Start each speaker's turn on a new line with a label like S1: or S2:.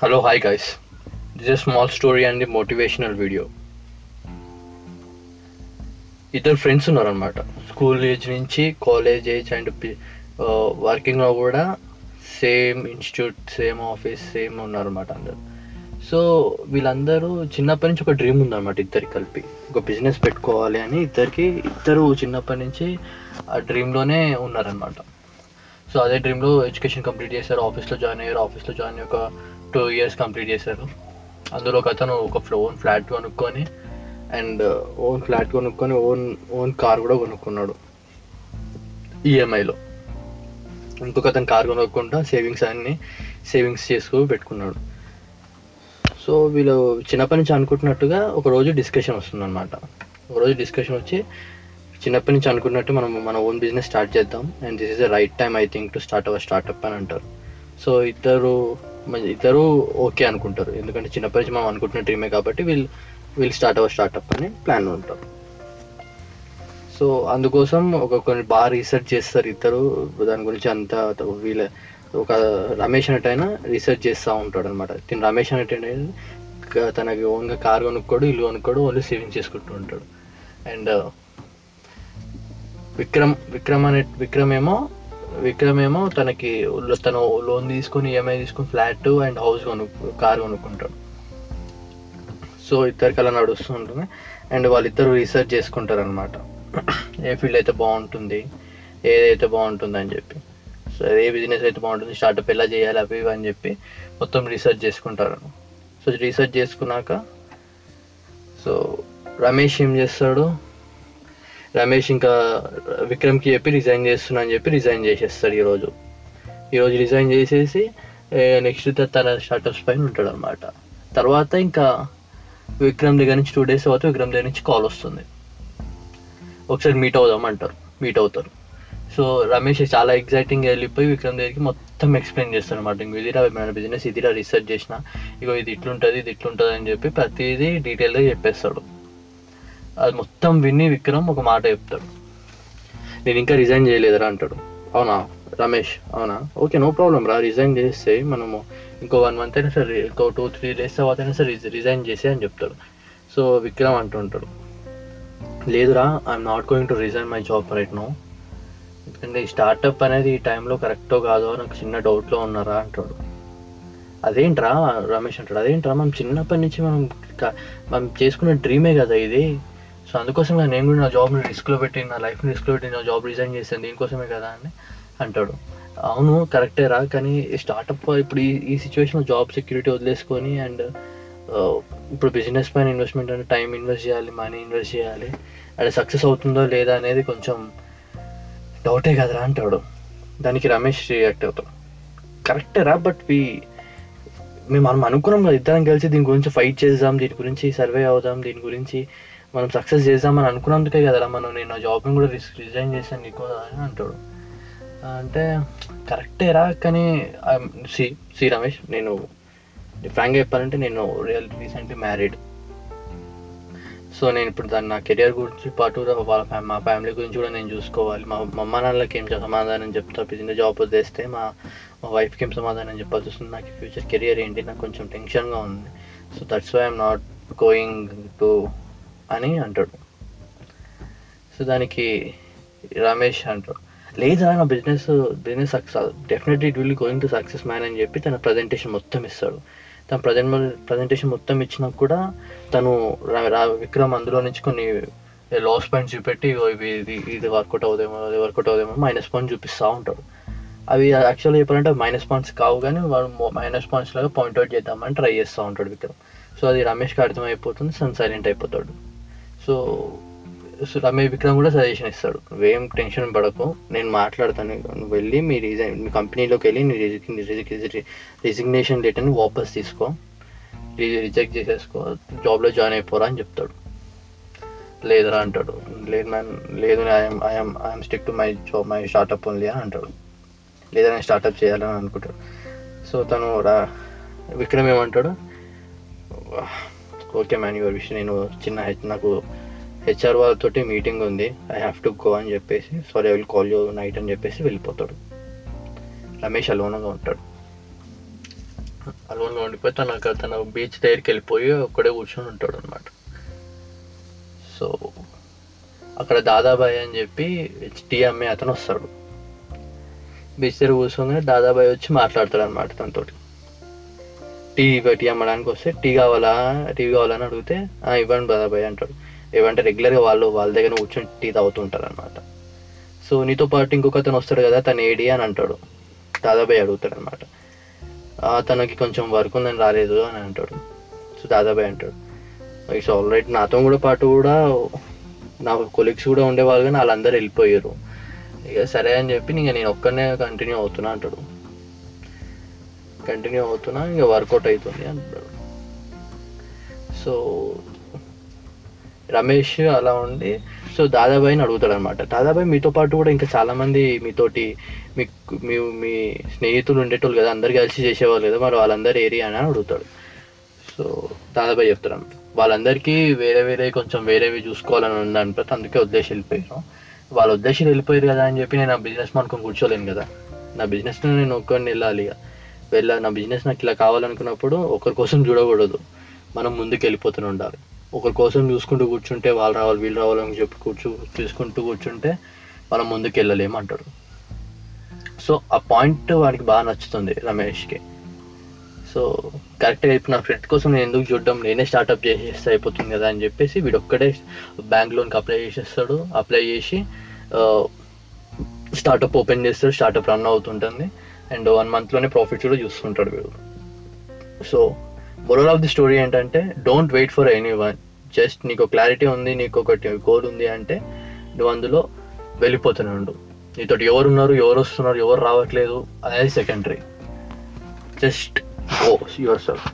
S1: Hello, hi guys. This is a small story and motivational video ఇద్దరు friends ఉన్నారనమాట school age నుంచి college age and వర్కింగ్లో కూడా same institute same office same ఉన్నారనమాట అందరు. So వీళ్ళందరూ చిన్నప్పటి నుంచి ఒక డ్రీమ్ ఉందన్నమాట ఇద్దరికి కలిపి. ఒక బిజినెస్ పెట్టుకోవాలి అని ఇద్దరికి ఇద్దరు చిన్నప్పటి నుంచి ఆ డ్రీమ్లోనే ఉన్నారనమాట సో అదే డ్రీమ్లో ఎడ్యుకేషన్ కంప్లీట్ చేశారు ఆఫీస్లో జాయిన్ అయ్యారు ఆఫీస్లో జాయిన్ అయ్యి ఒక టూ ఇయర్స్ కంప్లీట్ చేశారు. అందులో ఒక అతను ఒక ఓన్ ఫ్లాట్ కొనుక్కొని అండ్ uh, ఓన్ ఫ్లాట్ కొనుక్కొని ఓన్ ఓన్ కార్ కూడా కొనుక్కున్నాడు. ఈఎంఐలో ఇంకొక అతను కార్ కొనుక్కుంటా సేవింగ్స్ అన్ని సేవింగ్స్ చేసుకు పెట్టుకున్నాడు. సో వీళ్ళు చిన్నప్పటి నుంచి అనుకుంటున్నట్టుగా ఒక రోజు డిస్కషన్ వస్తుందన్నమాట. ఒక రోజు డిస్కషన్ వచ్చి చిన్నప్పటి నుంచి అనుకున్నట్టు మనం మన ఓన్ బిజినెస్ స్టార్ట్ చేద్దాం. And this is the right time I think to start our startup అని అంటారు. సో ఇద్దరు ఇద్దరు ఓకే అనుకుంటారు. ఎందుకంటే చిన్నప్పటి నుంచి మనం అనుకుంటున్న డ్రీమే కాబట్టి వీళ్ళు వీళ్ళు స్టార్ట్ అవర్ స్టార్ట్అప్ అని ప్లాన్ ఉంటారు. సో అందుకోసం ఒక కొన్ని బాగా రీసెర్చ్ చేస్తారు ఇద్దరు. దాని గురించి అంతా వీళ్ళ ఒక రమేష్ అనేట ఆయన రీసెర్చ్ చేస్తూ ఉంటాడు అనమాట తిని రమేష్ అనేట తనకి ఓన్గా కార్ కొనుక్కోడు ఇల్లు కొనుక్కోడు ఓన్లీ సేవింగ్ చేసుకుంటూ ఉంటాడు. అండ్ విక్రమ్ విక్రమ్ అనే విక్రమ్ ఏమో విక్రమ్ ఏమో తనకి తను లోన్ తీసుకొని ఈఎంఐ తీసుకొని ఫ్లాట్ అండ్ హౌస్ కొను కార్ కొనుక్కుంటాడు. సో ఇద్దరికి అలా నడుస్తూ ఉంటుంది. అండ్ వాళ్ళిద్దరు రీసెర్చ్ చేసుకుంటారు అనమాట ఏ ఫీల్డ్ అయితే బాగుంటుంది ఏదైతే బాగుంటుంది అని చెప్పి. సో ఏ బిజినెస్ అయితే బాగుంటుంది స్టార్ట్అప్ ఎలా చేయాలి అవి అని చెప్పి మొత్తం రీసెర్చ్ చేసుకుంటారు. సో రీసెర్చ్ చేసుకున్నాక సో రమేష్ ఏం చేస్తాడు? రమేష్ ఇంకా విక్రమ్కి చెప్పి రిజైన్ చేస్తున్నా అని చెప్పి రిజైన్ చేసేస్తాడు ఈరోజు ఈరోజు రిజైన్ చేసేసి నెక్స్ట్ తన స్టార్టప్స్ పైన ఉంటాడు అనమాట తర్వాత ఇంకా విక్రమ్ దగ్గర నుంచి టూ డేస్ తర్వాత విక్రమ్ దగ్గర నుంచి కాల్ వస్తుంది. ఒకసారి మీట్ అవుదాం అంటారు మీట్ అవుతారు. సో రమేష్ చాలా ఎగ్జైటింగ్ వెళ్ళిపోయి విక్రమ్ దగ్గరికి మొత్తం ఎక్స్ప్లెయిన్ చేస్తాను అనమాట ఇంక ఇదిరా మన బిజినెస్ ఇదిరా రీసెర్చ్ చేసిన. ఇగో ఇది ఇట్లుంటుంది ఇది ఇట్లుంటుంది అని చెప్పి ప్రతిదీ డీటెయిల్గా చెప్పేస్తాడు. అది మొత్తం విని విక్రమ్ ఒక మాట చెప్తాడు. నేను ఇంకా రిజైన్ చేయలేదురా అంటాడు. అవునా రమేష్? అవునా? ఓకే నో ప్రాబ్లం రా. రిజైన్ చేస్తే మనము ఇంకో వన్ మంత్ అయినా సరే ఇంకో టూ త్రీ డేస్ తర్వాత అయినా సరే రిజైన్ చేసే అని చెప్తాడు. సో విక్రమ్ అంటుంటాడు లేదురా I'm not going to resign my job right no ఎందుకంటే ఈ స్టార్టప్ అనేది ఈ టైంలో కరెక్టో కాదో నాకు చిన్న డౌట్లో ఉన్నారా అంటాడు. అదేంట్రా? రమేష్ అంటాడు. అదేంట్రా? మనం చిన్నప్పటి నుంచి మనం మనం చేసుకున్న డ్రీమే కదా ఇది. సో అందుకోసం నేను కూడా నా జాబ్ని రిస్క్లో పెట్టి నా లైఫ్ని రిస్క్లో పెట్టి నా జాబ్ రిజైన్ చేశాను. దీనికోసమే కదా అని అంటాడు. అవును కరెక్టే రా కానీ స్టార్టప్ ఇప్పుడు ఈ ఈ సిచ్యువేషన్లో జాబ్ సెక్యూరిటీ వదిలేసుకొని అండ్ ఇప్పుడు బిజినెస్ పైన ఇన్వెస్ట్మెంట్ అంటే టైం ఇన్వెస్ట్ చేయాలి మనీ ఇన్వెస్ట్ చేయాలి. అది సక్సెస్ అవుతుందో లేదా అనేది కొంచెం డౌటే కదరా అంటాడు. దానికి రమేష్ రియాక్ట్ అవుతాడు. కరెక్టే రా బట్ వి మేము మనం అనుకున్నాం కదా ఇద్దరం కలిసి దీని గురించి ఫైట్ చేద్దాం దీని గురించి సర్వే అవుదాం దీని గురించి మనం సక్సెస్ చేద్దామని అనుకున్నందుకే కదరా మనం నేను నా జాబ్ని కూడా రిస్క్ రిజైన్ చేశాను నీకు అని అంటాడు. అంటే కరెక్టే రా కానీ um, సి సి రమేష్ నేను ఫ్రాంక్గా చెప్పాలంటే నేను రియల్ రీసెంట్లీ మ్యారీడ్ సో నేను ఇప్పుడు దాన్ని నా కెరియర్ గురించి పాటు వాళ్ళ ఫ్యా- మా ఫ్యామిలీ గురించి కూడా నేను చూసుకోవాలి. మా మా అమ్మ నాన్నలకి ఏం సమాధానం చెప్తా బిజినెస్ జాబ్ వదిలేస్తే మా మా వైఫ్కి ఏం సమాధానం చెప్పాల్సి వస్తుంది? నాకు ఫ్యూచర్ కెరియర్ ఏంటి? నాకు కొంచెం టెన్షన్గా ఉంది. So that's why I'm not going to అని అంటాడు. సో దానికి రమేష్ అంటాడు లేదా నా business business success definitely it will going to success man అని చెప్పి తన ప్రజెంటేషన్ మొత్తం ఇస్తాడు. తన ప్రజెంట్ ప్రజెంటేషన్ మొత్తం ఇచ్చినా కూడా తను రా- రా- విక్రమ్ అందులో నుంచి కొన్ని లాస్ పాయింట్స్ చూపెట్టి ఇవి ఇది ఇది వర్కౌట్ అవుదేమో అది వర్కౌట్ అవుదేమో మైనస్ పాయింట్ చూపిస్తూ ఉంటాడు. అవి యాక్చువల్గా చెప్పాలంటే మైనస్ పాయింట్స్ కావు కానీ వాడు మైనస్ పాయింట్స్ లాగా పాయింట్అవుట్ చేద్దామని ట్రై చేస్తూ ఉంటాడు విక్రమ్. సో అది రమేష్కి అర్థమైపోతుంది సన్ సైలెంట్ అయిపోతాడు. సో సో రమేష్ విక్రమ్ కూడా సజెషన్ ఇస్తాడు. నువ్వేం టెన్షన్ పడకు నేను మాట్లాడతాను. నువ్వు వెళ్ళి మీ రిజైన్ మీ కంపెనీలోకి వెళ్ళి నీ రిజిగ్నేషన్ లెటర్ని వాపస్ తీసుకో. రిజెక్ట్ చేసేసుకో. జాబ్లో జాయిన్ అయిపోరా అని చెప్తాడు. లేదురా అంటాడు. లేదు మ్యామ్ లేదు I'm I'm I'm stick to my job my startup only అని అంటాడు. లేదా నేను స్టార్ట్అప్ చేయాలని అనుకుంటాడు. సో తను రా విక్రమ్ ఏమంటాడు? ఓకే మ్యాన్ యువర్ విషయం నేను చిన్న హెచ్ నాకు హెచ్ఆర్ వాళ్ళతోటి మీటింగ్ ఉంది. ఐ హ్యావ్ టు గో అని చెప్పేసి sorry I will call you night అని చెప్పేసి వెళ్ళిపోతాడు. రమేష్ అలోనగా ఉంటాడు. అలోన్గా ఉండిపోయి తన అక్కడ తన బీచ్ దగ్గరికి వెళ్ళిపోయి ఒక్కడే కూర్చొని ఉంటాడు అనమాట సో అక్కడ దాదాబాయ్ అని చెప్పి టీ అమ్మే అతను వస్తాడు. బీచ్ దగ్గర కూర్చోగానే దాదాబాయ్ వచ్చి మాట్లాడతాడు అనమాట తనతోటి. టీ టీ అమ్మడానికి వస్తే టీ కావాలా టీ కావాలని అడిగితే ఇవ్వండి ఇవ్వండి దాదాబాయ్ అంటాడు. ఏమంటే రెగ్యులర్గా వాళ్ళు వాళ్ళ దగ్గర కూర్చొని టీ తాగుతుంటారు అనమాట సో నీతో పాటు ఇంకొక అతను వస్తాడు కదా తను ఏడి అని అంటాడు. దాదాబాయ్ అడుగుతాడు అనమాట తనకి కొంచెం వర్క్ ఉందని రాలేదు అని అంటాడు. సో దాదాబాయ్ అంటాడు. ఇట్స్ ఆల్ రైట్ నాతో కూడా పాటు కూడా నా కొలీగ్స్ కూడా ఉండేవాళ్ళు కానీ వాళ్ళందరూ వెళ్ళిపోయారు. ఇక సరే అని చెప్పి ఇంక నేను ఒక్కనే కంటిన్యూ అవుతున్నా అంటాడు. కంటిన్యూ అవుతున్నా ఇంకా వర్కౌట్ అవుతుంది అంటున్నాడు సో రమేష్ అలా ఉండి సో దాదాబాయిని అడుగుతాడు అనమాట దాదాబాయ్ మీతో పాటు కూడా ఇంకా చాలామంది మీతోటి మీకు మీ మీ స్నేహితులు ఉండేటోళ్ళు కదా అందరు కలిసి చేసేవాళ్ళు కదా మరి వాళ్ళందరూ ఏరియా అని అడుగుతాడు. సో దాదాబాయ్ చెప్తాడు వాళ్ళందరికీ వేరే వేరే కొంచెం వేరేవి చూసుకోవాలని ఉంది అనిపిస్తే అందుకే ఉద్దేశం వెళ్ళిపోయాను వాళ్ళ ఉద్దేశం వెళ్ళిపోయారు కదా అని చెప్పి నేను నా బిజినెస్ అనుకుని కూర్చోలేను కదా. నా బిజినెస్ నేను ఒక్కరిని వెళ్ళాలి ఇక. వెళ్ళా నా బిజినెస్ నాకు ఇలా కావాలనుకున్నప్పుడు ఒకరి కోసం చూడకూడదు. మనం ముందుకు వెళ్ళిపోతూనే ఉండాలి. ఒకరి కోసం చూసుకుంటూ కూర్చుంటే వాళ్ళు రావాలి వీళ్ళు రావాలని చెప్పి కూర్చు చూసుకుంటూ కూర్చుంటే మనం ముందుకు వెళ్ళలేము అంటాడు సో ఆ పాయింట్ వాడికి బాగా నచ్చుతుంది రమేష్కి. సో కరెక్ట్గా ఇప్పుడు నా ఫ్రెండ్ కోసం నేను ఎందుకు చూడడం నేనే స్టార్ట్అప్ చేసేస్తే అయిపోతుంది కదా అని చెప్పేసి వీడు ఒక్కడే బ్యాంక్ లోన్కి అప్లై చేసేస్తాడు. అప్లై చేసి స్టార్టప్ ఓపెన్ చేస్తాడు స్టార్టప్ రన్ అవుతుంటుంది. అండ్ వన్ మంత్లోనే ప్రాఫిట్స్ కూడా చూస్తుంటాడు వీడు. So moral of the story ఏంటంటే don't wait for anyone just నీకు క్లారిటీ ఉంది నీకు ఒకటి గోల్ ఉంది అంటే నువ్వు అందులో వెళ్ళిపోతూనే ఉండు నీతోటి ఎవరు ఉన్నారు ఎవరు వస్తున్నారు ఎవరు రావట్లేదు అనేది secondary just go your self